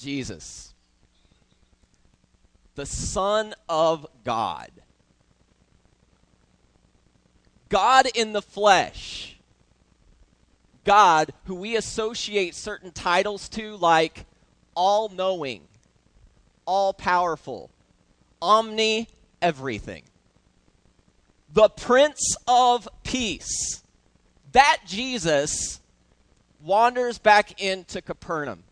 Jesus, the Son of God. God in the flesh. God, who we associate certain titles to, like all knowing, all powerful, omni everything. The Prince of Peace. That Jesus wanders back into Capernaum.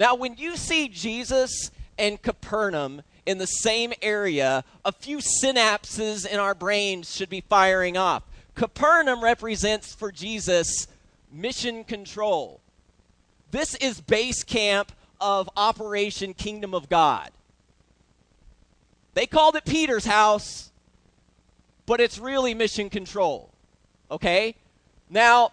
Now, when you see Jesus and Capernaum in the same area, a few synapses in our brains should be firing off. Capernaum represents for Jesus mission control. This is base camp of Operation Kingdom of God. They called it Peter's house, but it's really mission control. Okay? Now,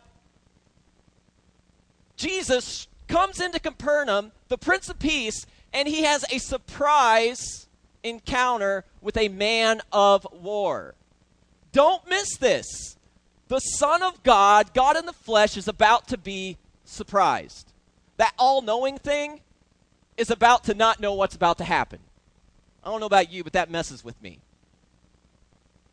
Jesus comes into Capernaum, the Prince of Peace, and he has a surprise encounter with a man of war. Don't miss this. The Son of God, God in the flesh, is about to be surprised. That all knowing thing is about to not know what's about to happen. I don't know about you, but that messes with me.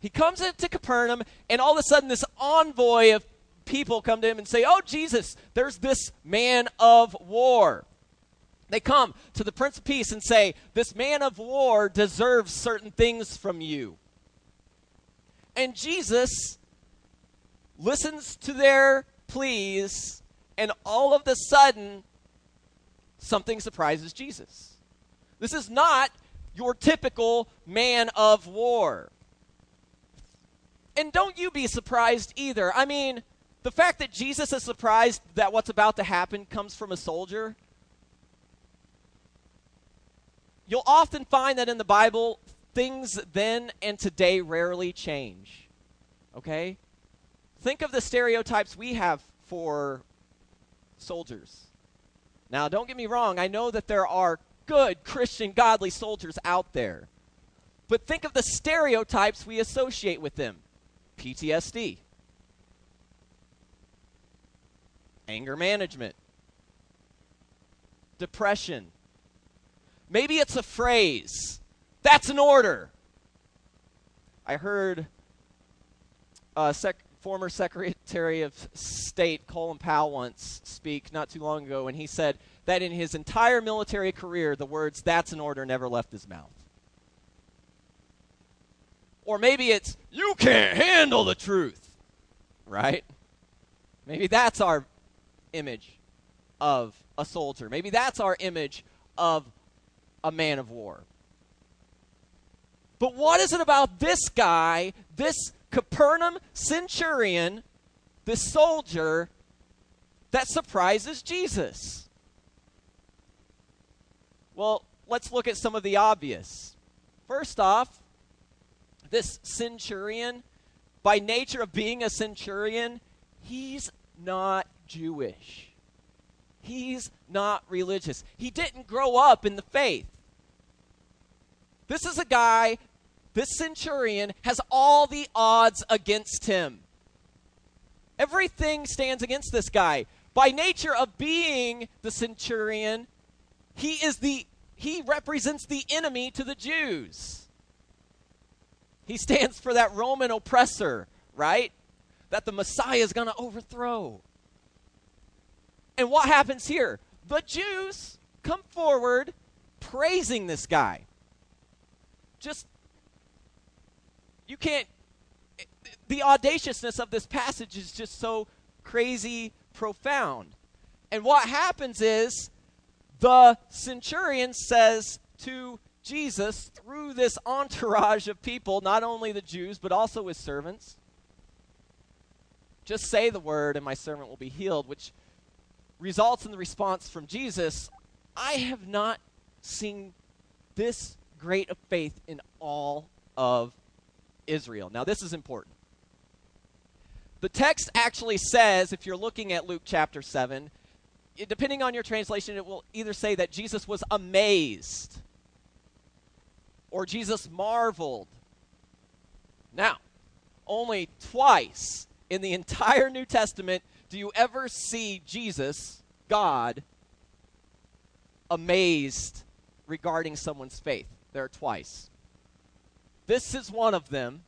He comes into Capernaum, and all of a sudden, this envoy of people come to him and say, Oh, Jesus, there's this man of war. They come to the Prince of Peace and say, This man of war deserves certain things from you. And Jesus listens to their pleas, and all of a sudden, something surprises Jesus. This is not your typical man of war. And don't you be surprised either. I mean, the fact that Jesus is surprised that what's about to happen comes from a soldier. You'll often find that in the Bible, things then and today rarely change. Okay? Think of the stereotypes we have for soldiers. Now, don't get me wrong, I know that there are good, Christian, godly soldiers out there. But think of the stereotypes we associate with them PTSD, anger management, depression. Maybe it's a phrase. That's an order. I heard uh, sec- former Secretary of State Colin Powell once speak not too long ago, and he said that in his entire military career, the words, that's an order, never left his mouth. Or maybe it's, you can't handle the truth, right? Maybe that's our image of a soldier. Maybe that's our image of a man of war. But what is it about this guy, this Capernaum centurion, this soldier, that surprises Jesus? Well, let's look at some of the obvious. First off, this centurion, by nature of being a centurion, he's not Jewish. He's not religious. He didn't grow up in the faith. This is a guy, this centurion has all the odds against him. Everything stands against this guy. By nature of being the centurion, he is the he represents the enemy to the Jews. He stands for that Roman oppressor, right? That the Messiah is going to overthrow. And what happens here? The Jews come forward praising this guy. Just, you can't, the audaciousness of this passage is just so crazy profound. And what happens is the centurion says to Jesus through this entourage of people, not only the Jews, but also his servants, just say the word and my servant will be healed, which results in the response from Jesus I have not seen this great of faith in all of Israel. Now, this is important. The text actually says, if you're looking at Luke chapter 7, it, depending on your translation, it will either say that Jesus was amazed or Jesus marveled. Now, only twice in the entire New Testament do you ever see Jesus, God, amazed regarding someone's faith. There twice. This is one of them.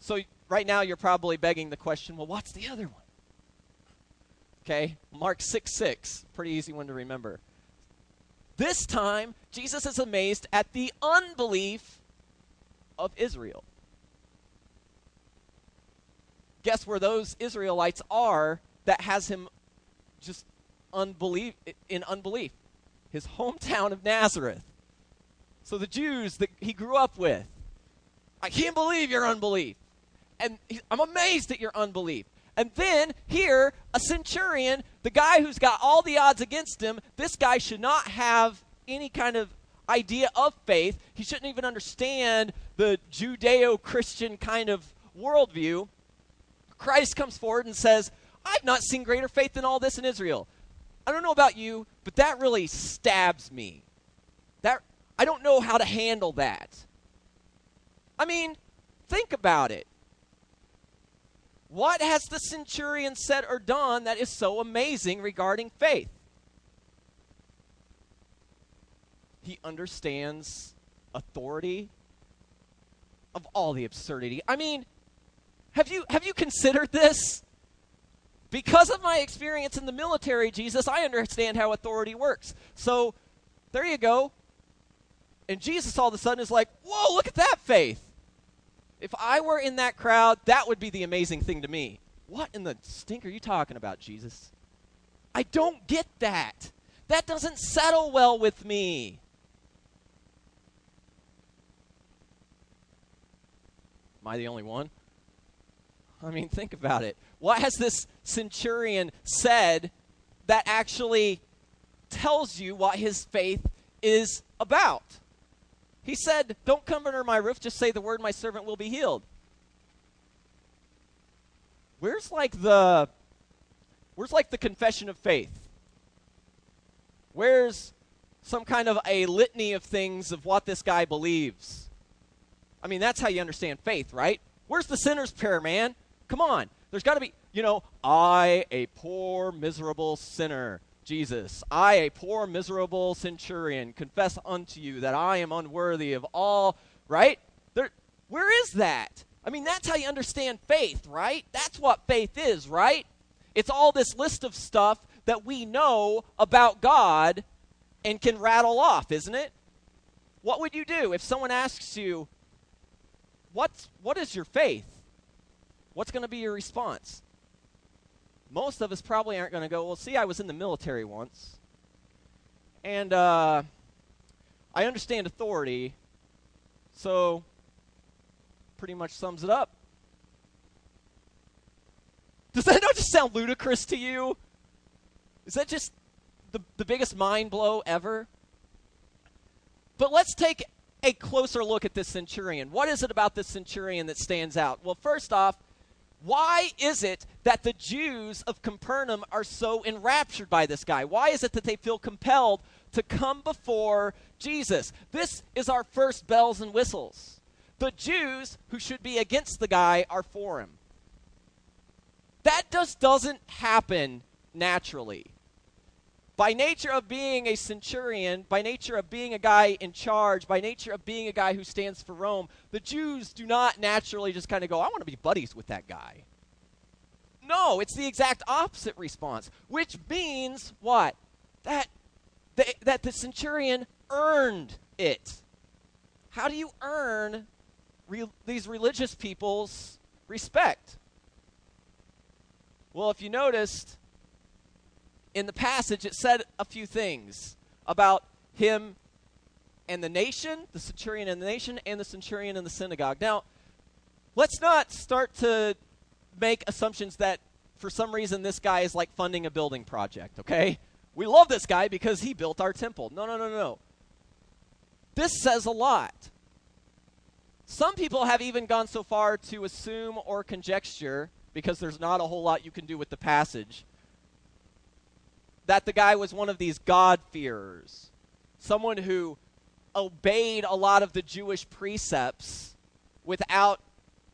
So right now you're probably begging the question, well, what's the other one? Okay, Mark 6 6, pretty easy one to remember. This time, Jesus is amazed at the unbelief of Israel. Guess where those Israelites are that has him just unbelief in unbelief? His hometown of Nazareth. So the Jews that he grew up with. I can't believe your unbelief. And I'm amazed at your unbelief. And then here, a centurion, the guy who's got all the odds against him, this guy should not have any kind of idea of faith. He shouldn't even understand the Judeo Christian kind of worldview. Christ comes forward and says, I've not seen greater faith than all this in Israel. I don't know about you, but that really stabs me. I don't know how to handle that. I mean, think about it. What has the centurion said or done that is so amazing regarding faith? He understands authority of all the absurdity. I mean, have you have you considered this? Because of my experience in the military, Jesus, I understand how authority works. So, there you go. And Jesus all of a sudden is like, "Whoa, look at that faith." If I were in that crowd, that would be the amazing thing to me. What in the stink are you talking about, Jesus? I don't get that. That doesn't settle well with me. Am I the only one? I mean, think about it. What has this centurion said that actually tells you what his faith is about? He said, Don't come under my roof, just say the word, my servant will be healed. Where's like the where's like the confession of faith? Where's some kind of a litany of things of what this guy believes? I mean, that's how you understand faith, right? Where's the sinner's prayer, man? Come on. There's got to be, you know, I, a poor, miserable sinner, Jesus, I, a poor, miserable centurion, confess unto you that I am unworthy of all, right? There, where is that? I mean, that's how you understand faith, right? That's what faith is, right? It's all this list of stuff that we know about God and can rattle off, isn't it? What would you do if someone asks you, What's, what is your faith? What's going to be your response? Most of us probably aren't going to go, well, see, I was in the military once. And uh, I understand authority. So, pretty much sums it up. Does that not just sound ludicrous to you? Is that just the, the biggest mind blow ever? But let's take a closer look at this centurion. What is it about this centurion that stands out? Well, first off, why is it that the Jews of Capernaum are so enraptured by this guy? Why is it that they feel compelled to come before Jesus? This is our first bells and whistles. The Jews who should be against the guy are for him. That just doesn't happen naturally by nature of being a centurion, by nature of being a guy in charge, by nature of being a guy who stands for Rome, the Jews do not naturally just kind of go, I want to be buddies with that guy. No, it's the exact opposite response, which means what? That that the centurion earned it. How do you earn re- these religious people's respect? Well, if you noticed, in the passage, it said a few things about him and the nation, the centurion and the nation, and the centurion and the synagogue. Now, let's not start to make assumptions that for some reason this guy is like funding a building project, okay? We love this guy because he built our temple. No, no, no, no. This says a lot. Some people have even gone so far to assume or conjecture, because there's not a whole lot you can do with the passage, that the guy was one of these God-fearers, someone who obeyed a lot of the Jewish precepts without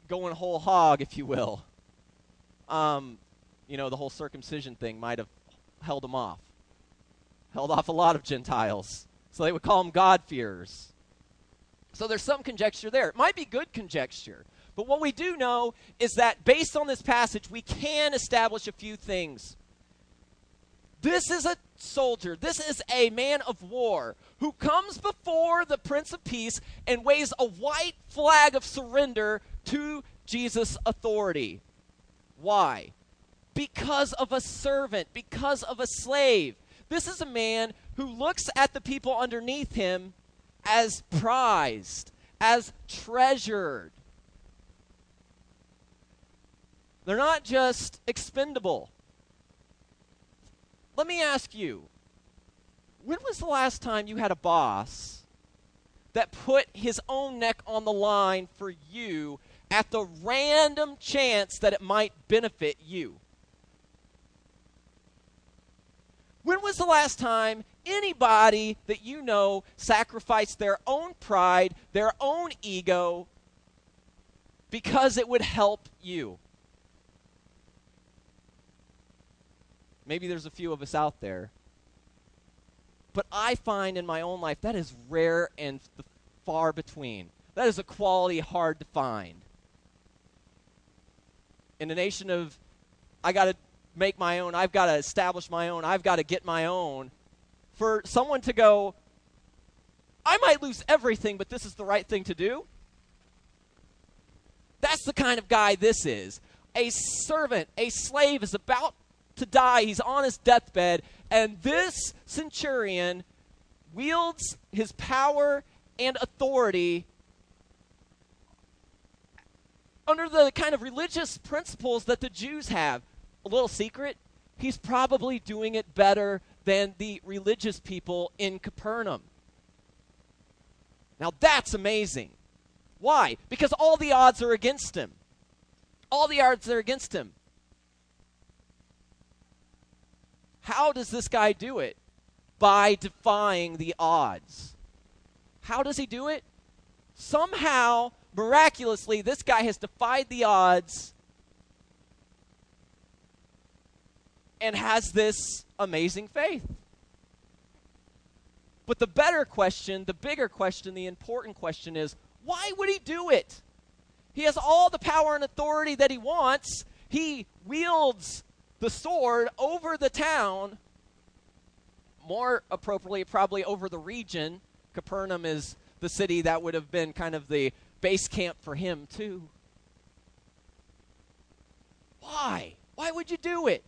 going whole hog, if you will. Um, you know, the whole circumcision thing might have held him off, held off a lot of Gentiles. So they would call them God-fearers. So there's some conjecture there. It might be good conjecture. But what we do know is that based on this passage, we can establish a few things. This is a soldier, this is a man of war who comes before the Prince of Peace and waves a white flag of surrender to Jesus' authority. Why? Because of a servant, because of a slave. This is a man who looks at the people underneath him as prized, as treasured. They're not just expendable. Let me ask you when was the last time you had a boss that put his own neck on the line for you at the random chance that it might benefit you? When was the last time anybody that you know sacrificed their own pride, their own ego, because it would help you? Maybe there's a few of us out there. But I find in my own life that is rare and far between. That is a quality hard to find. In a nation of, I got to make my own, I've got to establish my own, I've got to get my own, for someone to go, I might lose everything, but this is the right thing to do. That's the kind of guy this is. A servant, a slave is about to die. He's on his deathbed. And this centurion wields his power and authority under the kind of religious principles that the Jews have. A little secret, he's probably doing it better than the religious people in Capernaum. Now that's amazing. Why? Because all the odds are against him. All the odds are against him. How does this guy do it? By defying the odds. How does he do it? Somehow, miraculously, this guy has defied the odds and has this amazing faith. But the better question, the bigger question, the important question is why would he do it? He has all the power and authority that he wants. He wields the sword over the town, more appropriately, probably over the region. Capernaum is the city that would have been kind of the base camp for him, too. Why? Why would you do it?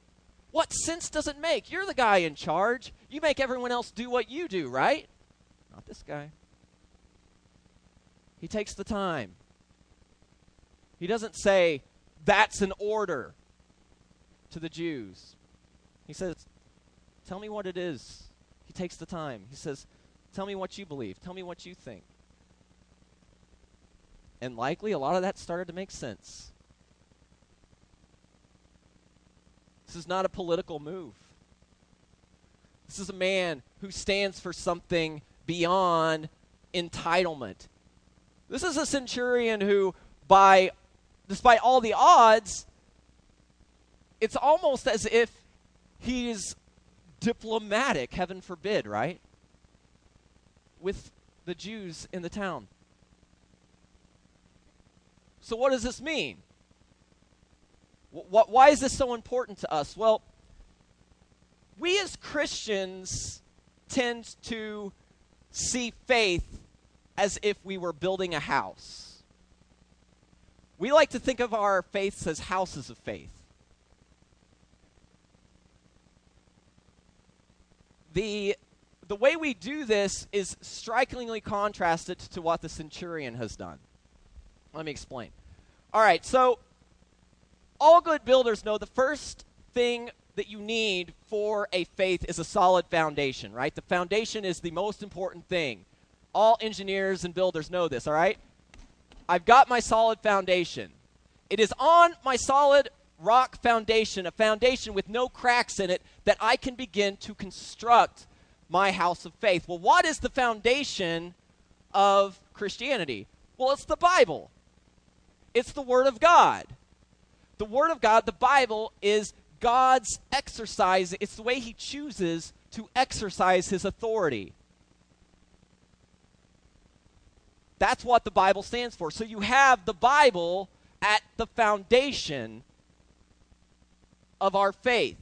What sense does it make? You're the guy in charge. You make everyone else do what you do, right? Not this guy. He takes the time. He doesn't say, that's an order to the Jews. He says, Tell me what it is. He takes the time. He says, Tell me what you believe. Tell me what you think. And likely a lot of that started to make sense. This is not a political move. This is a man who stands for something beyond entitlement. This is a centurion who, by despite all the odds, it's almost as if he's diplomatic, heaven forbid, right? With the Jews in the town. So, what does this mean? Why is this so important to us? Well, we as Christians tend to see faith as if we were building a house. We like to think of our faiths as houses of faith. The the way we do this is strikingly contrasted to what the centurion has done. Let me explain. All right, so all good builders know the first thing that you need for a faith is a solid foundation, right? The foundation is the most important thing. All engineers and builders know this, all right? I've got my solid foundation. It is on my solid rock foundation, a foundation with no cracks in it, that I can begin to construct my house of faith. Well, what is the foundation of Christianity? Well, it's the Bible, it's the Word of God. The Word of God, the Bible, is God's exercise, it's the way He chooses to exercise his authority. That's what the Bible stands for. So you have the Bible at the foundation of our faith.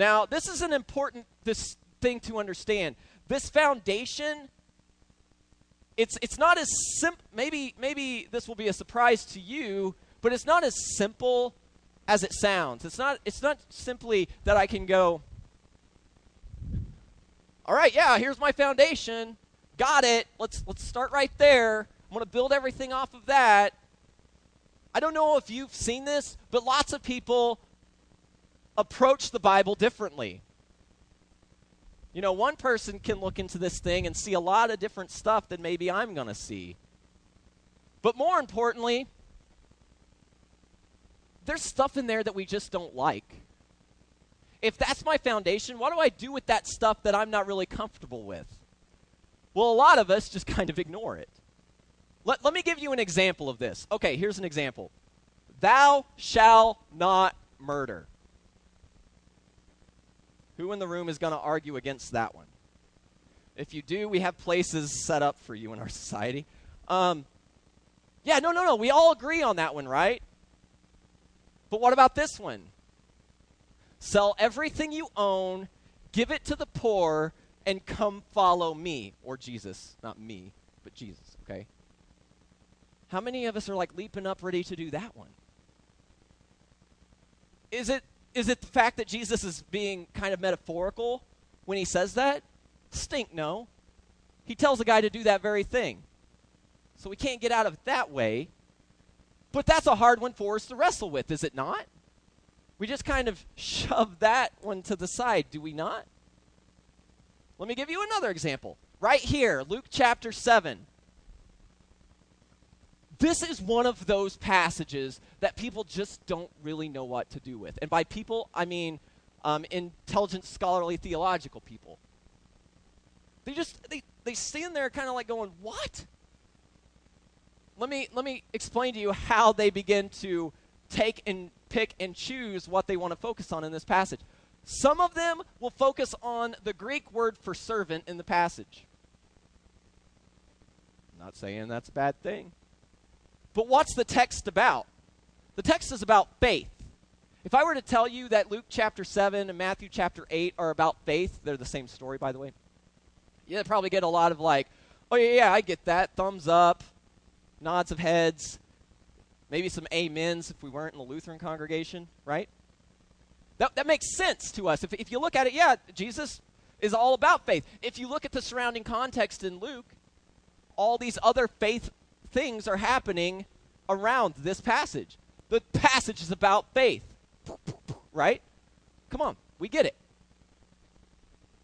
Now, this is an important this thing to understand. This foundation it's it's not as simple maybe maybe this will be a surprise to you, but it's not as simple as it sounds. It's not it's not simply that I can go All right, yeah, here's my foundation. Got it. Let's let's start right there. I'm going to build everything off of that. I don't know if you've seen this, but lots of people approach the Bible differently. You know, one person can look into this thing and see a lot of different stuff than maybe I'm going to see. But more importantly, there's stuff in there that we just don't like. If that's my foundation, what do I do with that stuff that I'm not really comfortable with? Well, a lot of us just kind of ignore it. Let, let me give you an example of this. Okay, here's an example Thou shall not murder. Who in the room is going to argue against that one? If you do, we have places set up for you in our society. Um, yeah, no, no, no. We all agree on that one, right? But what about this one? Sell everything you own, give it to the poor, and come follow me. Or Jesus. Not me, but Jesus, okay? How many of us are like leaping up ready to do that one? Is it is it the fact that Jesus is being kind of metaphorical when he says that? Stink no. He tells a guy to do that very thing. So we can't get out of it that way. But that's a hard one for us to wrestle with, is it not? We just kind of shove that one to the side, do we not? Let me give you another example. Right here, Luke chapter 7. This is one of those passages that people just don't really know what to do with. And by people, I mean um, intelligent, scholarly, theological people. They just they they stand there kind of like going, "What?" Let me let me explain to you how they begin to take and pick and choose what they want to focus on in this passage. Some of them will focus on the Greek word for servant in the passage. Not saying that's a bad thing. But what's the text about? The text is about faith. If I were to tell you that Luke chapter 7 and Matthew chapter 8 are about faith, they're the same story, by the way. You'd probably get a lot of like, oh, yeah, yeah, I get that. Thumbs up, nods of heads, maybe some amens if we weren't in the Lutheran congregation, right? That, that makes sense to us. If, if you look at it, yeah, Jesus is all about faith. If you look at the surrounding context in Luke, all these other faith things are happening around this passage. The passage is about faith, right? Come on, we get it.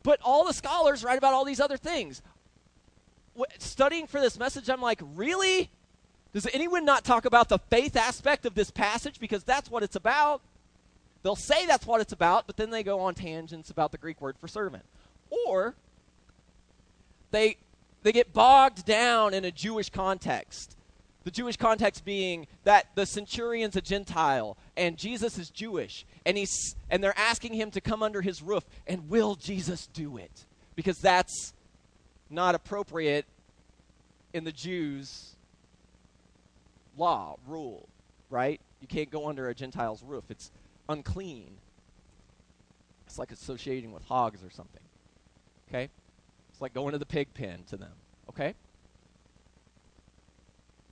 But all the scholars write about all these other things. Studying for this message, I'm like, really? Does anyone not talk about the faith aspect of this passage? Because that's what it's about. They'll say that's what it's about, but then they go on tangents about the Greek word for servant. Or they they get bogged down in a Jewish context. The Jewish context being that the centurion's a Gentile and Jesus is Jewish, and he's and they're asking him to come under his roof. And will Jesus do it? Because that's not appropriate in the Jews' law, rule, right? You can't go under a Gentile's roof. It's unclean. It's like associating with hogs or something. Okay? It's like going to the pig pen to them, okay?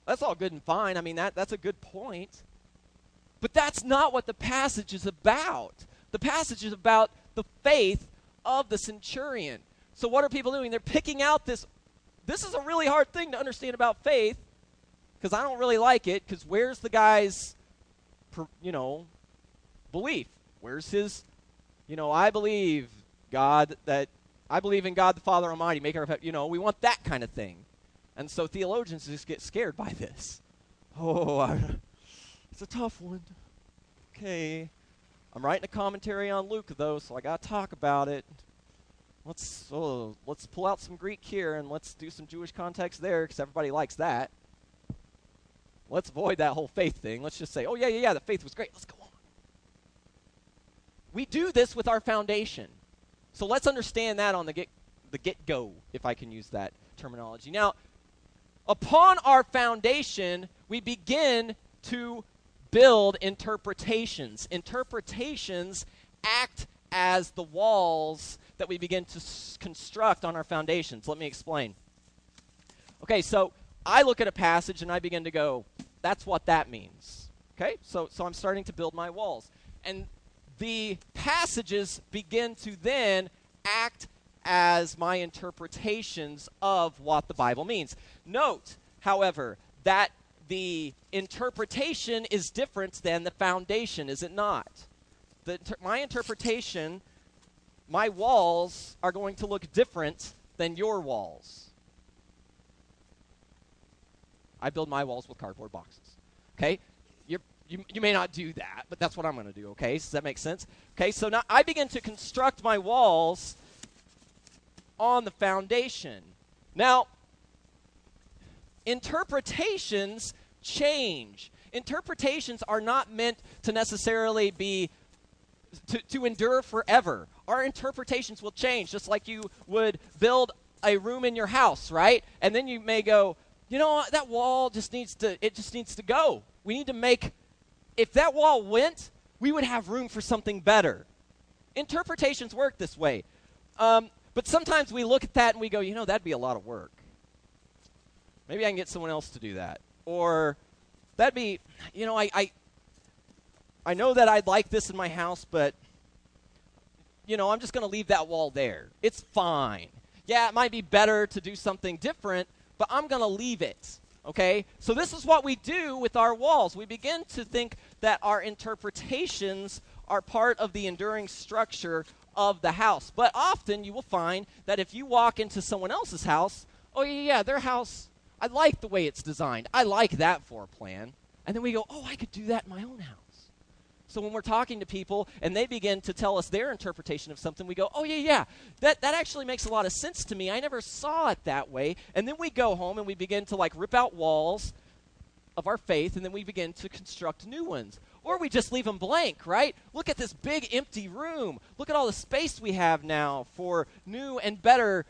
That's all good and fine. I mean, that, that's a good point. But that's not what the passage is about. The passage is about the faith of the centurion. So, what are people doing? They're picking out this. This is a really hard thing to understand about faith because I don't really like it. Because where's the guy's, you know, belief? Where's his, you know, I believe God that I believe in God the Father Almighty, maker of you know, we want that kind of thing. And so theologians just get scared by this. Oh, I, it's a tough one. Okay. I'm writing a commentary on Luke though, so I got to talk about it. Let's oh, let's pull out some Greek here and let's do some Jewish context there cuz everybody likes that. Let's avoid that whole faith thing. Let's just say, "Oh yeah, yeah, yeah, the faith was great. Let's go on." We do this with our foundation. So let's understand that on the get the get go, if I can use that terminology. Now, upon our foundation, we begin to build interpretations. Interpretations act as the walls that we begin to s- construct on our foundations. Let me explain. Okay, so I look at a passage and I begin to go, that's what that means. Okay, so, so I'm starting to build my walls. And the passages begin to then act as my interpretations of what the Bible means. Note, however, that the interpretation is different than the foundation, is it not? The, my interpretation, my walls are going to look different than your walls. I build my walls with cardboard boxes. Okay? You, you may not do that, but that's what I'm going to do. Okay? Does that make sense? Okay, so now I begin to construct my walls on the foundation. Now, interpretations change. Interpretations are not meant to necessarily be to, to endure forever. Our interpretations will change, just like you would build a room in your house, right? And then you may go, you know that wall just needs to it just needs to go. We need to make if that wall went, we would have room for something better. Interpretations work this way. Um, but sometimes we look at that and we go, you know, that'd be a lot of work. Maybe I can get someone else to do that. Or that'd be, you know, I, I, I know that I'd like this in my house, but, you know, I'm just going to leave that wall there. It's fine. Yeah, it might be better to do something different, but I'm going to leave it. Okay? So this is what we do with our walls. We begin to think that our interpretations are part of the enduring structure of the house. But often you will find that if you walk into someone else's house, oh, yeah, yeah, their house, I like the way it's designed. I like that floor plan. And then we go, oh, I could do that in my own house. So when we're talking to people and they begin to tell us their interpretation of something, we go, oh, yeah, yeah, that, that actually makes a lot of sense to me. I never saw it that way. And then we go home and we begin to like rip out walls of our faith and then we begin to construct new ones. Or we just leave them blank, right? Look at this big empty room. Look at all the space we have now for new and better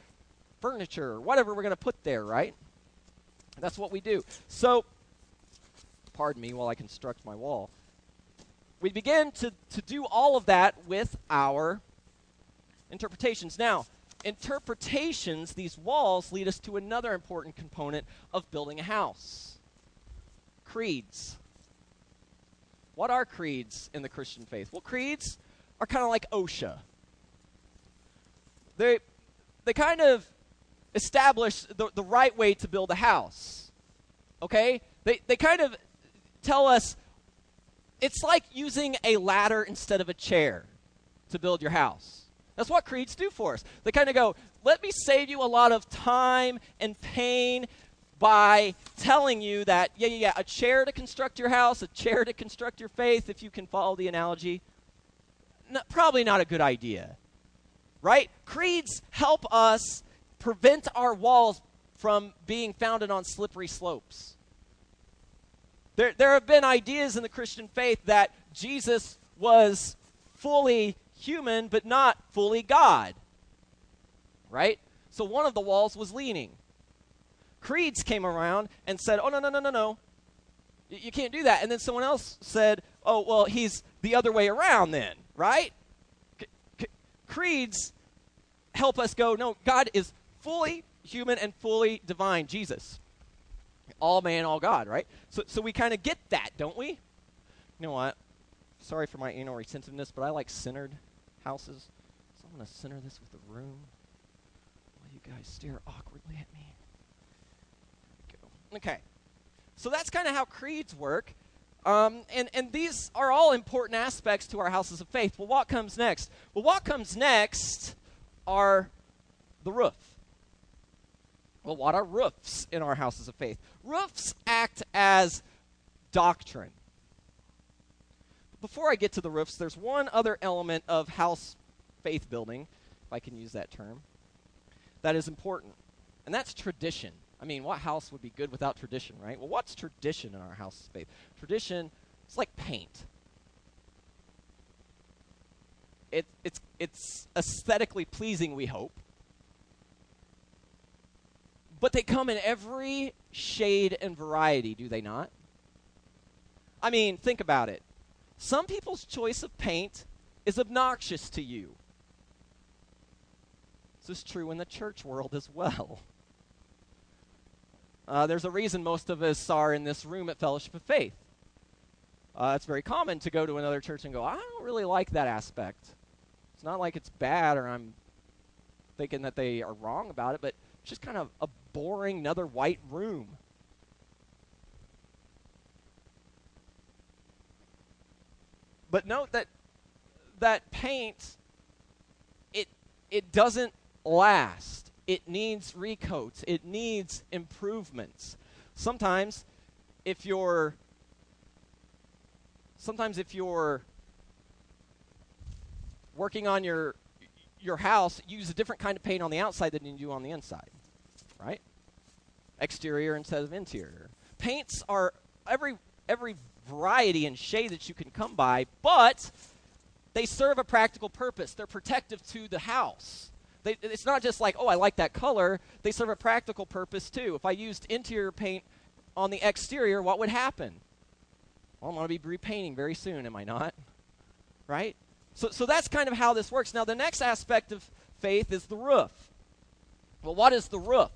furniture or whatever we're going to put there, right? That's what we do. So, pardon me while I construct my wall. We begin to, to do all of that with our interpretations. Now, interpretations, these walls, lead us to another important component of building a house creeds. What are creeds in the Christian faith? Well, creeds are kind of like OSHA. They, they kind of establish the, the right way to build a house. Okay? They, they kind of tell us it's like using a ladder instead of a chair to build your house. That's what creeds do for us. They kind of go, let me save you a lot of time and pain by telling you that, yeah, yeah, yeah, a chair to construct your house, a chair to construct your faith, if you can follow the analogy. No, probably not a good idea. Right? Creeds help us prevent our walls from being founded on slippery slopes. There, there have been ideas in the Christian faith that Jesus was fully human, but not fully God. Right? So one of the walls was leaning. Creeds came around and said, oh, no, no, no, no, no. Y- you can't do that. And then someone else said, oh, well, he's the other way around then, right? C- c- creeds help us go, no, God is fully human and fully divine, Jesus. All man, all God, right? So, so we kind of get that, don't we? You know what? Sorry for my anal retentiveness, but I like centered houses. So I'm going to center this with the room while you guys stare awkwardly at me. Go. Okay. So that's kind of how creeds work. Um, and, and these are all important aspects to our houses of faith. Well, what comes next? Well, what comes next are the roof. Well, what are roofs in our houses of faith? Roofs act as doctrine. Before I get to the roofs, there's one other element of house faith building, if I can use that term, that is important, and that's tradition. I mean, what house would be good without tradition, right? Well, what's tradition in our house of faith? Tradition, it's like paint. it, it's, it's aesthetically pleasing, we hope. But they come in every shade and variety, do they not? I mean, think about it. Some people's choice of paint is obnoxious to you. This is true in the church world as well. Uh, there's a reason most of us are in this room at Fellowship of Faith. Uh, it's very common to go to another church and go, I don't really like that aspect. It's not like it's bad or I'm thinking that they are wrong about it, but it's just kind of a boring another white room. But note that that paint it it doesn't last. It needs recoats. It needs improvements. Sometimes if you're sometimes if you're working on your your house, use a different kind of paint on the outside than you do on the inside. Right? Exterior instead of interior. Paints are every every variety and shade that you can come by, but they serve a practical purpose. They're protective to the house. They, it's not just like, oh, I like that color. They serve a practical purpose too. If I used interior paint on the exterior, what would happen? Well, I'm going to be repainting very soon, am I not? Right? So, so that's kind of how this works. Now, the next aspect of faith is the roof. Well, what is the roof?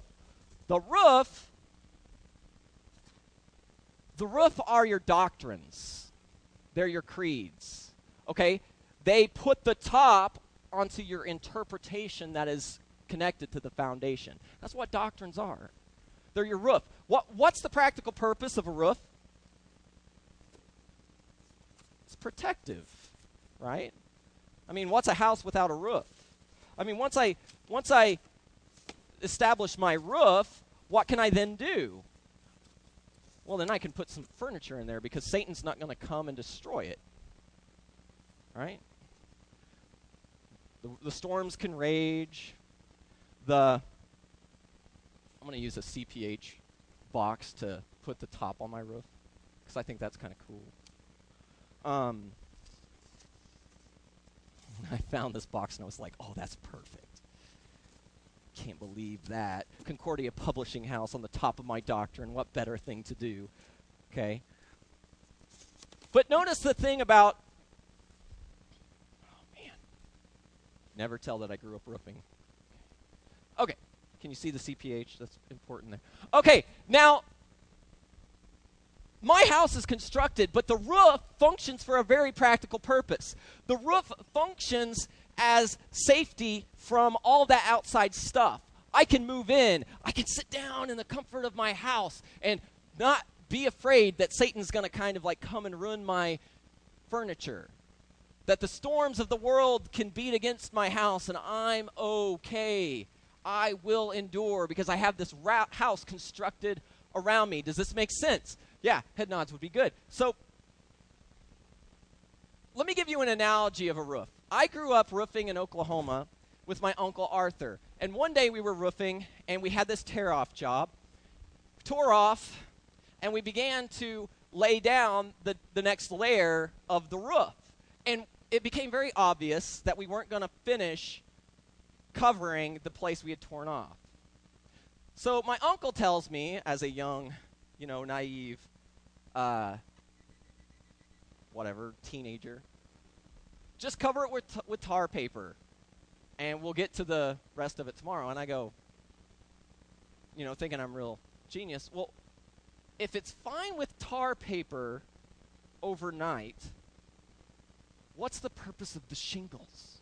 The roof, the roof are your doctrines. They're your creeds. Okay? They put the top onto your interpretation that is connected to the foundation. That's what doctrines are. They're your roof. What, what's the practical purpose of a roof? It's protective, right? I mean, what's a house without a roof? I mean, once I once I establish my roof, what can I then do? Well, then I can put some furniture in there because Satan's not going to come and destroy it. Right? The, the storms can rage. The I'm going to use a CPH box to put the top on my roof because I think that's kind of cool. Um, I found this box and I was like, oh, that's perfect. Can't believe that. Concordia Publishing House on the top of my doctrine. What better thing to do? Okay. But notice the thing about Oh, man. Never tell that I grew up roofing. Okay. Can you see the CPH? That's important there. Okay, now my house is constructed, but the roof functions for a very practical purpose. The roof functions as safety from all that outside stuff. I can move in, I can sit down in the comfort of my house and not be afraid that Satan's going to kind of like come and ruin my furniture that the storms of the world can beat against my house and I'm okay. I will endure because I have this ra- house constructed around me. Does this make sense? Yeah, head nods would be good. So, let me give you an analogy of a roof. I grew up roofing in Oklahoma with my uncle Arthur. And one day we were roofing and we had this tear off job. Tore off and we began to lay down the, the next layer of the roof. And it became very obvious that we weren't going to finish covering the place we had torn off. So my uncle tells me, as a young, you know, naive, uh, whatever, teenager, just cover it with, with tar paper and we'll get to the rest of it tomorrow. And I go, you know, thinking I'm real genius. Well, if it's fine with tar paper overnight, what's the purpose of the shingles?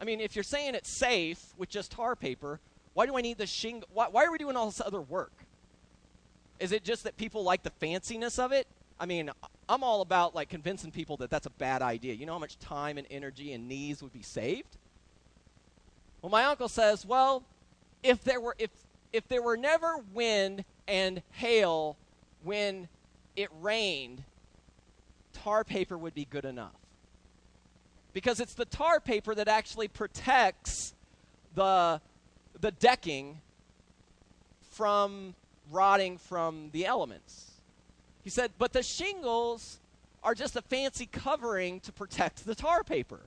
I mean, if you're saying it's safe with just tar paper, why do I need the shingle? Why, why, are we doing all this other work? Is it just that people like the fanciness of it? I mean, I'm all about like convincing people that that's a bad idea. You know how much time and energy and knees would be saved? Well, my uncle says, well, if there were if if there were never wind and hail when it rained, tar paper would be good enough because it's the tar paper that actually protects the, the decking from rotting from the elements. He said, but the shingles are just a fancy covering to protect the tar paper.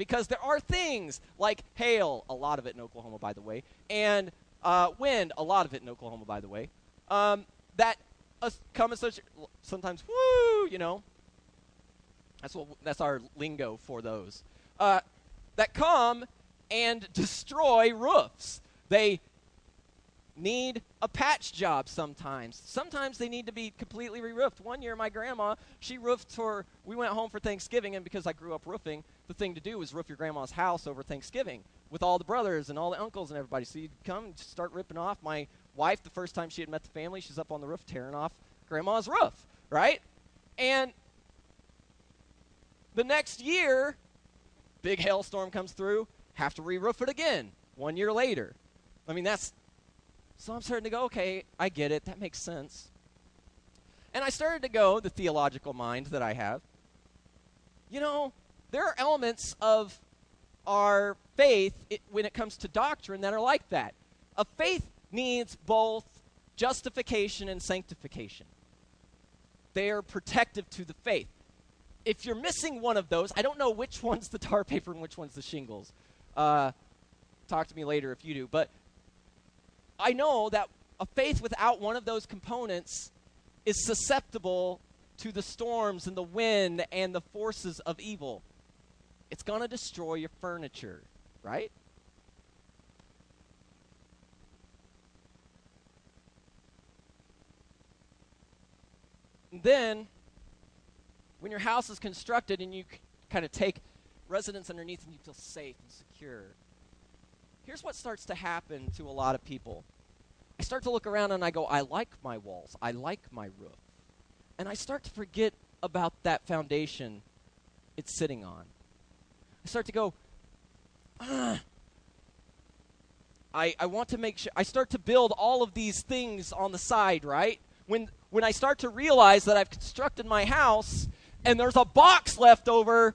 because there are things like hail, a lot of it in Oklahoma, by the way, and uh, wind, a lot of it in Oklahoma, by the way, um, that uh, come such sometimes woo, you know. That's what that's our lingo for those uh, that come and destroy roofs. They need a patch job sometimes. Sometimes they need to be completely re-roofed. One year, my grandma, she roofed for. We went home for Thanksgiving, and because I grew up roofing, the thing to do was roof your grandma's house over Thanksgiving with all the brothers and all the uncles and everybody. So you'd come start ripping off. My wife, the first time she had met the family, she's up on the roof tearing off grandma's roof, right? And the next year, big hailstorm comes through, have to re-roof it again. One year later, I mean that's so I'm starting to go, okay, I get it. That makes sense. And I started to go, the theological mind that I have. You know, there are elements of our faith it, when it comes to doctrine that are like that. A faith needs both justification and sanctification, they are protective to the faith. If you're missing one of those, I don't know which one's the tar paper and which one's the shingles. Uh, talk to me later if you do. But I know that a faith without one of those components is susceptible to the storms and the wind and the forces of evil. It's going to destroy your furniture, right? And then, when your house is constructed and you kind of take residence underneath and you feel safe and secure, here's what starts to happen to a lot of people. I start to look around and I go, I like my walls. I like my roof. And I start to forget about that foundation it's sitting on. I start to go, ah. I, I want to make sure I start to build all of these things on the side, right? When when I start to realize that I've constructed my house and there's a box left over,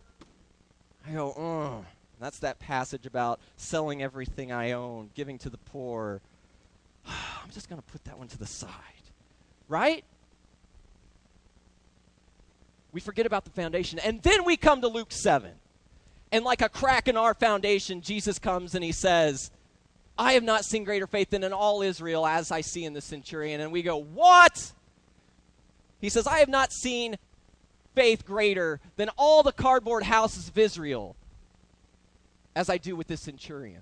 I go, oh. That's that passage about selling everything I own, giving to the poor. I'm just going to put that one to the side. Right? We forget about the foundation. And then we come to Luke 7. And like a crack in our foundation, Jesus comes and he says, I have not seen greater faith than in all Israel as I see in the centurion. And we go, What? He says, I have not seen faith greater than all the cardboard houses of Israel as I do with this centurion.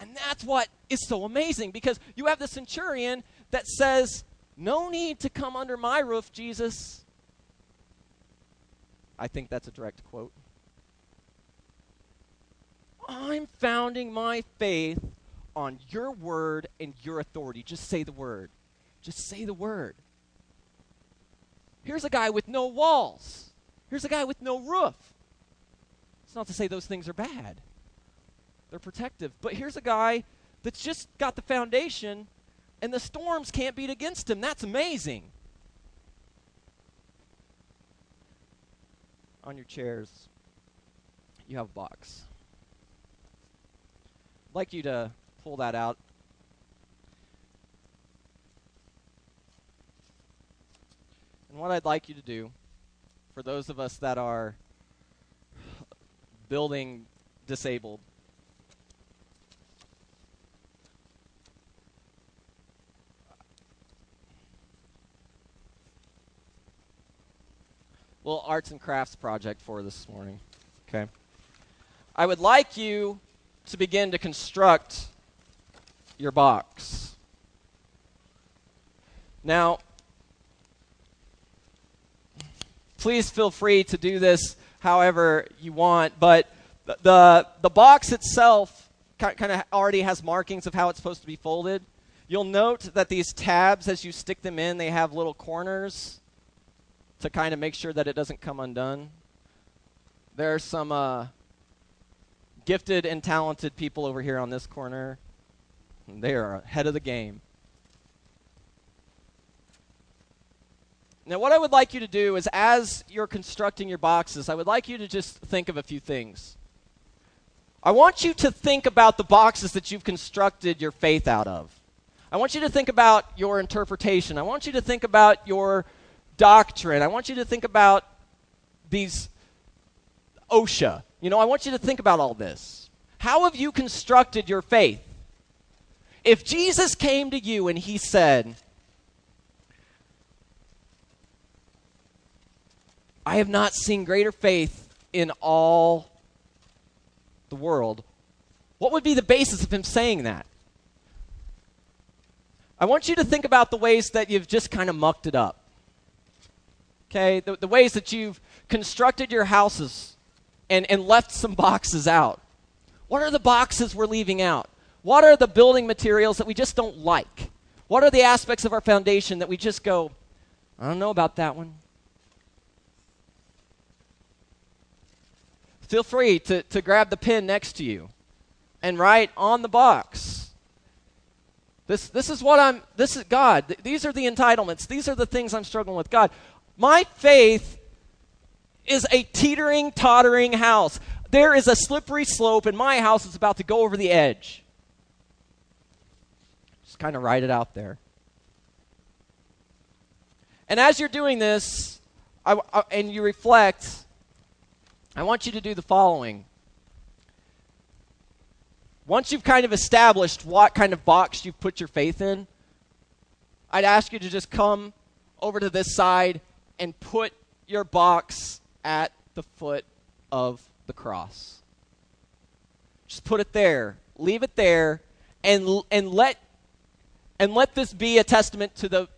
And that's what is so amazing because you have the centurion that says, No need to come under my roof, Jesus. I think that's a direct quote. I'm founding my faith on your word and your authority. Just say the word. Just say the word. Here's a guy with no walls. Here's a guy with no roof. It's not to say those things are bad, they're protective. But here's a guy that's just got the foundation, and the storms can't beat against him. That's amazing. On your chairs, you have a box. I'd like you to pull that out. And what I'd like you to do, for those of us that are building disabled. Little arts and crafts project for this morning. Okay. I would like you to begin to construct your box. Now, please feel free to do this however you want. But the, the, box itself kind of already has markings of how it's supposed to be folded. You'll note that these tabs, as you stick them in, they have little corners to kind of make sure that it doesn't come undone. There are some uh, gifted and talented people over here on this corner. They are ahead of the game. Now, what I would like you to do is, as you're constructing your boxes, I would like you to just think of a few things. I want you to think about the boxes that you've constructed your faith out of. I want you to think about your interpretation. I want you to think about your doctrine. I want you to think about these OSHA. You know, I want you to think about all this. How have you constructed your faith? If Jesus came to you and he said, I have not seen greater faith in all the world, what would be the basis of him saying that? I want you to think about the ways that you've just kind of mucked it up. Okay? The, the ways that you've constructed your houses and, and left some boxes out. What are the boxes we're leaving out? What are the building materials that we just don't like? What are the aspects of our foundation that we just go, I don't know about that one? Feel free to, to grab the pen next to you and write on the box. This, this is what I'm, this is God. Th- these are the entitlements. These are the things I'm struggling with. God, my faith is a teetering, tottering house. There is a slippery slope, and my house is about to go over the edge. Just kind of write it out there. And as you're doing this, I, I, and you reflect, I want you to do the following. Once you've kind of established what kind of box you've put your faith in, I'd ask you to just come over to this side and put your box at the foot of the cross. Just put it there. Leave it there and and let and let this be a testament to the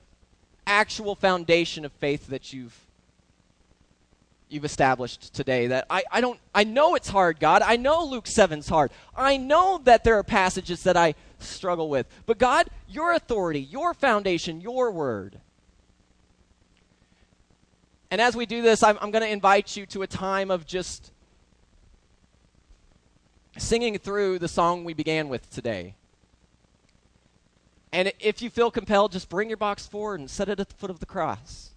actual foundation of faith that you've you've established today that I, I don't I know it's hard, God. I know Luke 7's hard. I know that there are passages that I struggle with. But God, your authority, your foundation, your word. And as we do this, I'm, I'm going to invite you to a time of just singing through the song we began with today. And if you feel compelled, just bring your box forward and set it at the foot of the cross.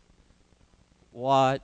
What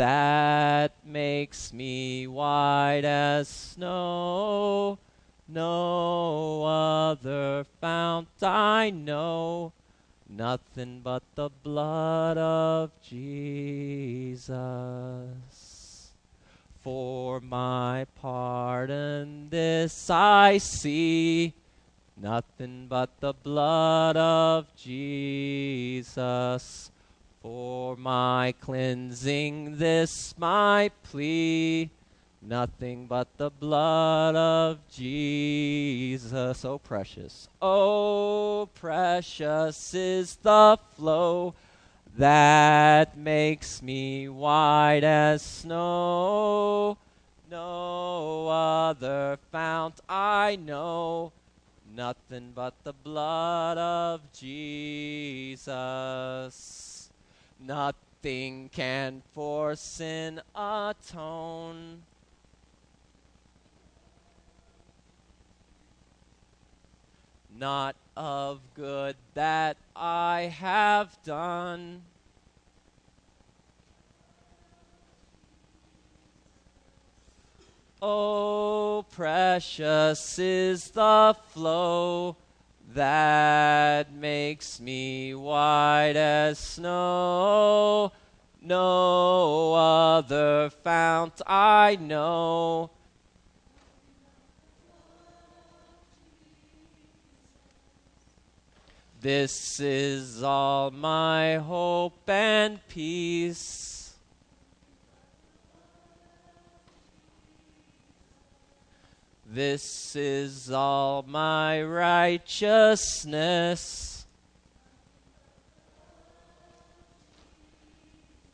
that makes me white as snow. No other fount I know, nothing but the blood of Jesus. For my pardon, this I see, nothing but the blood of Jesus. For my cleansing, this my plea, nothing but the blood of Jesus. Oh, precious, oh, precious is the flow that makes me white as snow. No other fount I know, nothing but the blood of Jesus. Nothing can for sin atone. Not of good that I have done. Oh, precious is the flow that makes me white as snow. No other fount I know. This is all my hope and peace. This is all my righteousness.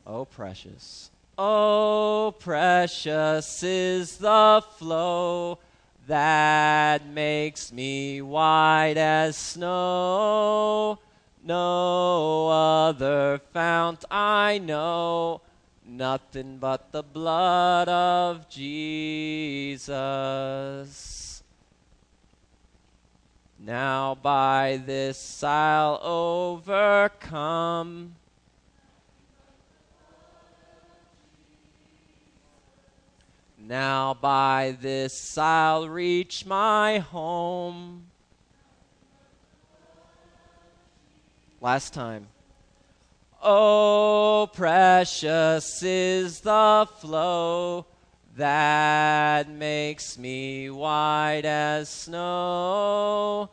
Oh, precious. Oh, precious is the flow that makes me white as snow. No other fount I know Nothing but the blood of Jesus. Now by this I'll overcome. Now by this I'll reach my home. Last time. Oh, precious is the flow that makes me white as snow.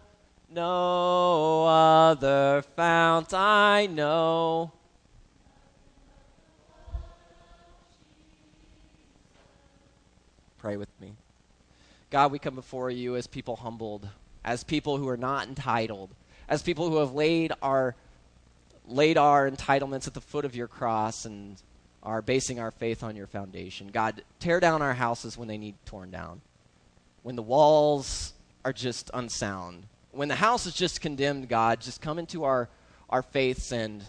No other fount I know. Pray with me. God, we come before you as people humbled, as people who are not entitled, as people who have laid our laid our entitlements at the foot of your cross and are basing our faith on your foundation. God, tear down our houses when they need torn down. When the walls are just unsound. When the house is just condemned, God, just come into our, our faiths and,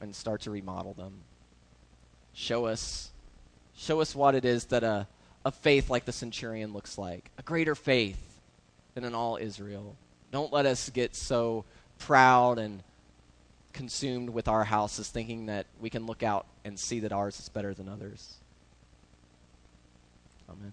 and start to remodel them. Show us, show us what it is that a, a faith like the centurion looks like. A greater faith than in all Israel. Don't let us get so proud and consumed with our houses, thinking that we can look out and see that ours is better than others. Amen.